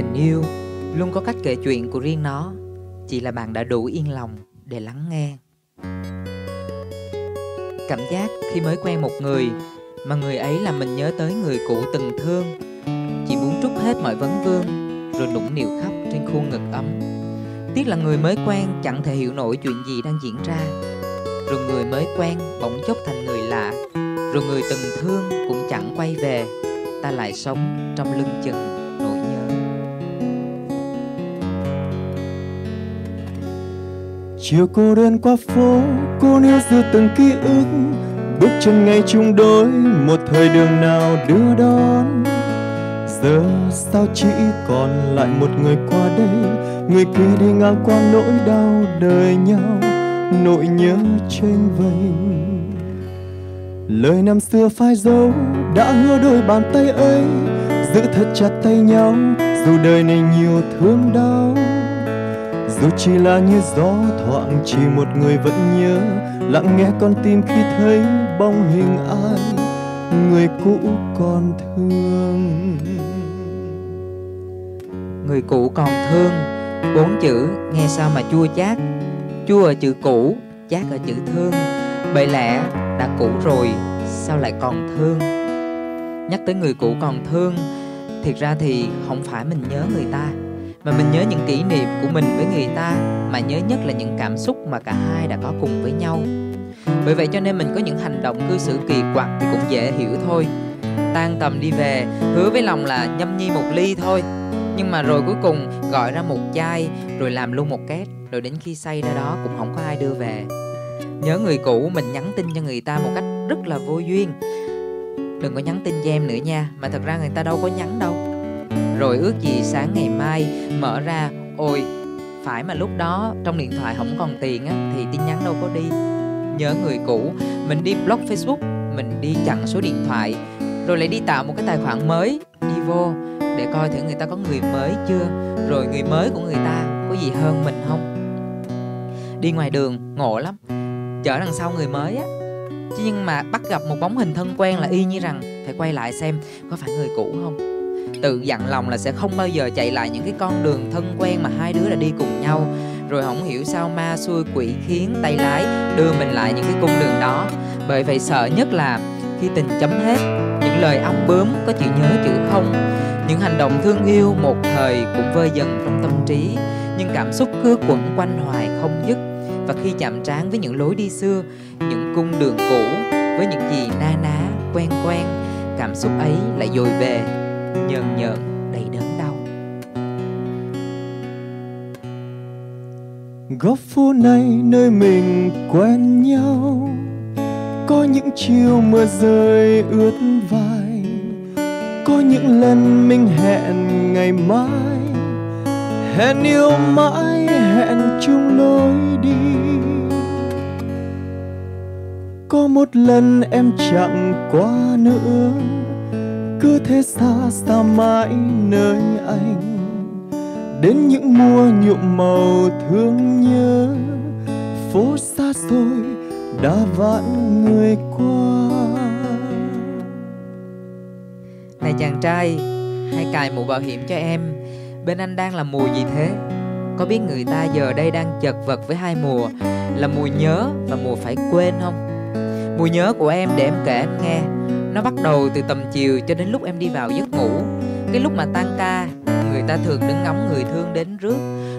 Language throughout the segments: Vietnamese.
tình yêu, luôn có cách kể chuyện của riêng nó. Chỉ là bạn đã đủ yên lòng để lắng nghe. Cảm giác khi mới quen một người mà người ấy làm mình nhớ tới người cũ từng thương. Chỉ muốn trút hết mọi vấn vương, rồi nũng nịu khóc trên khuôn ngực ấm. Tiếc là người mới quen chẳng thể hiểu nổi chuyện gì đang diễn ra. Rồi người mới quen bỗng chốc thành người lạ. Rồi người từng thương cũng chẳng quay về, ta lại sống trong lưng chừng. Chiều cô đơn qua phố, cô níu giữ từng ký ức. Bước chân ngày chung đôi, một thời đường nào đưa đón. Giờ sao chỉ còn lại một người qua đây? Người kia đi ngang qua nỗi đau đời nhau, nỗi nhớ tranh vênh. Lời năm xưa phai dấu đã hứa đôi bàn tay ấy. Giữ thật chặt tay nhau, dù đời này nhiều thương đau dù chỉ là như gió thoảng, chỉ một người vẫn nhớ. Lặng nghe con tim khi thấy bóng hình ai, người cũ còn thương. Người cũ còn thương, bốn chữ nghe sao mà chua chát. Chua ở chữ cũ, chát ở chữ thương. Bởi lẽ đã cũ rồi, sao lại còn thương? Nhắc tới người cũ còn thương, thiệt ra thì không phải mình nhớ người ta mà mình nhớ những kỷ niệm của mình với người ta, mà nhớ nhất là những cảm xúc mà cả hai đã có cùng với nhau. Bởi vậy cho nên mình có những hành động cư xử kỳ quặc thì cũng dễ hiểu thôi. Tan tầm đi về, hứa với lòng là nhâm nhi một ly thôi. Nhưng mà rồi cuối cùng gọi ra một chai, rồi làm luôn một két, rồi đến khi say ra đó cũng không có ai đưa về. Nhớ người cũ, mình nhắn tin cho người ta một cách rất là vô duyên. Đừng có nhắn tin cho em nữa nha, mà thật ra người ta đâu có nhắn đâu rồi ước gì sáng ngày mai mở ra. Ôi, phải mà lúc đó trong điện thoại không còn tiền á, thì tin nhắn đâu có đi. Nhớ người cũ, mình đi block facebook, mình đi chặn số điện thoại, rồi lại đi tạo một cái tài khoản mới đi vô để coi thử người ta có người mới chưa. Rồi người mới của người ta có gì hơn mình không? Đi ngoài đường, ngộ lắm. Chở đằng sau người mới á. Chứ nhưng mà bắt gặp một bóng hình thân quen là y như rằng, phải quay lại xem có phải người cũ không? Tự dặn lòng là sẽ không bao giờ chạy lại những cái con đường thân quen mà hai đứa đã đi cùng nhau. Rồi không hiểu sao ma xuôi quỷ khiến tay lái đưa mình lại những cái cung đường đó. Bởi vậy sợ nhất là khi tình chấm hết, những lời ong bướm có chữ nhớ chữ không. Những hành động thương yêu một thời cũng vơi dần trong tâm trí. Nhưng cảm xúc cứ quẩn quanh hoài không dứt. Và khi chạm trán với những lối đi xưa, những cung đường cũ, với những gì na ná, quen quen, cảm xúc ấy lại dồi về nhợn nhợn, đầy đớn đau. Góc phố này, nơi mình quen nhau, có những chiều mưa rơi ướt vai, có những lần mình hẹn ngày mai, hẹn yêu mãi, hẹn chung lối đi. Có một lần em chẳng qua nữa cứ thế xa xa mãi nơi anh. Đến những mùa nhuộm màu thương nhớ, phố xa xôi đã vãn người qua. Này chàng trai, hãy cài mũ bảo hiểm cho em. Bên anh đang là mùa gì thế? Có biết người ta giờ đây đang chật vật với hai mùa, là mùa nhớ và mùa phải quên không? Mùa nhớ của em để em kể anh nghe nó bắt đầu từ tầm chiều cho đến lúc em đi vào giấc ngủ. Cái lúc mà tan ca, người ta thường đứng ngóng người thương đến rước,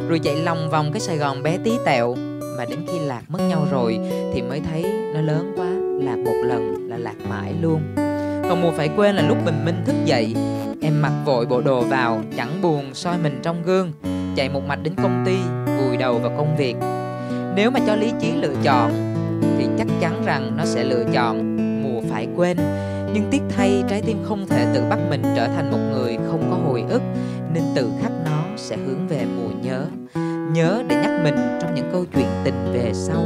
rồi chạy lòng vòng cái sài gòn bé tí tẹo. Mà đến khi lạc mất nhau rồi, thì mới thấy nó lớn quá, lạc một lần là lạc mãi luôn. Còn mùa phải quên là lúc bình minh thức dậy, em mặc vội bộ đồ vào, chẳng buồn soi mình trong gương, chạy một mạch đến công ty, vùi đầu vào công việc. Nếu mà cho lý trí lựa chọn, thì chắc chắn rằng nó sẽ lựa chọn mùa phải quên nhưng tiếc thay, trái tim không thể tự bắt mình trở thành một người không có hồi ức, nên tự khắc nó sẽ hướng về mùa nhớ. Nhớ để nhắc mình trong những câu chuyện tình về sau.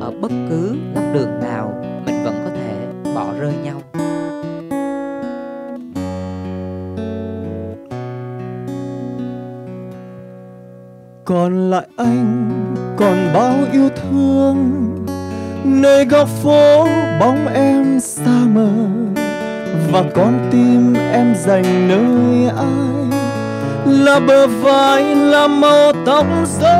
Ở bất cứ góc đường nào, mình vẫn có thể bỏ rơi nhau. Còn lại anh, còn bao yêu thương, nơi góc phố bóng em xa mờ và con tim em dành nơi ai? Là bờ vai, là màu tóc rơi.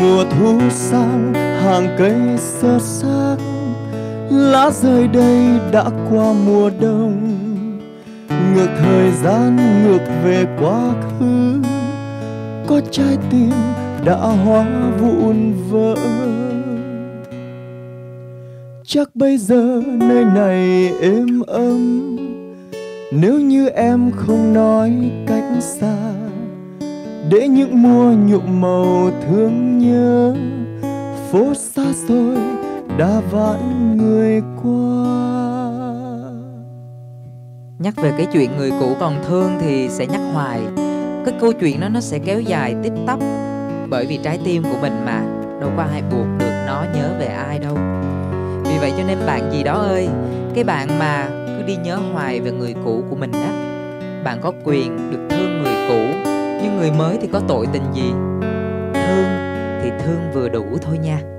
Mùa thu sang, hàng cây sơ xác. Lá rơi đây đã qua mùa đông. Ngược thời gian, ngược về quá khứ. Có trái tim đã hóa vụn vỡ chắc bây giờ nơi này êm ấm. Nếu như em không nói cách xa, để những mùa nhuộm màu thương nhớ. Phố xa xôi đã vãn người qua. Nhắc về cái chuyện người cũ còn thương thì sẽ nhắc hoài. Cái câu chuyện đó nó sẽ kéo dài tích tắp bởi vì trái tim của mình mà, đâu có ai buộc được nó nhớ về ai đâu vì vậy cho nên bạn gì đó ơi, cái bạn mà cứ đi nhớ hoài về người cũ của mình đó bạn có quyền được thương người cũ, nhưng người mới thì có tội tình gì? Thương thì thương vừa đủ thôi nha.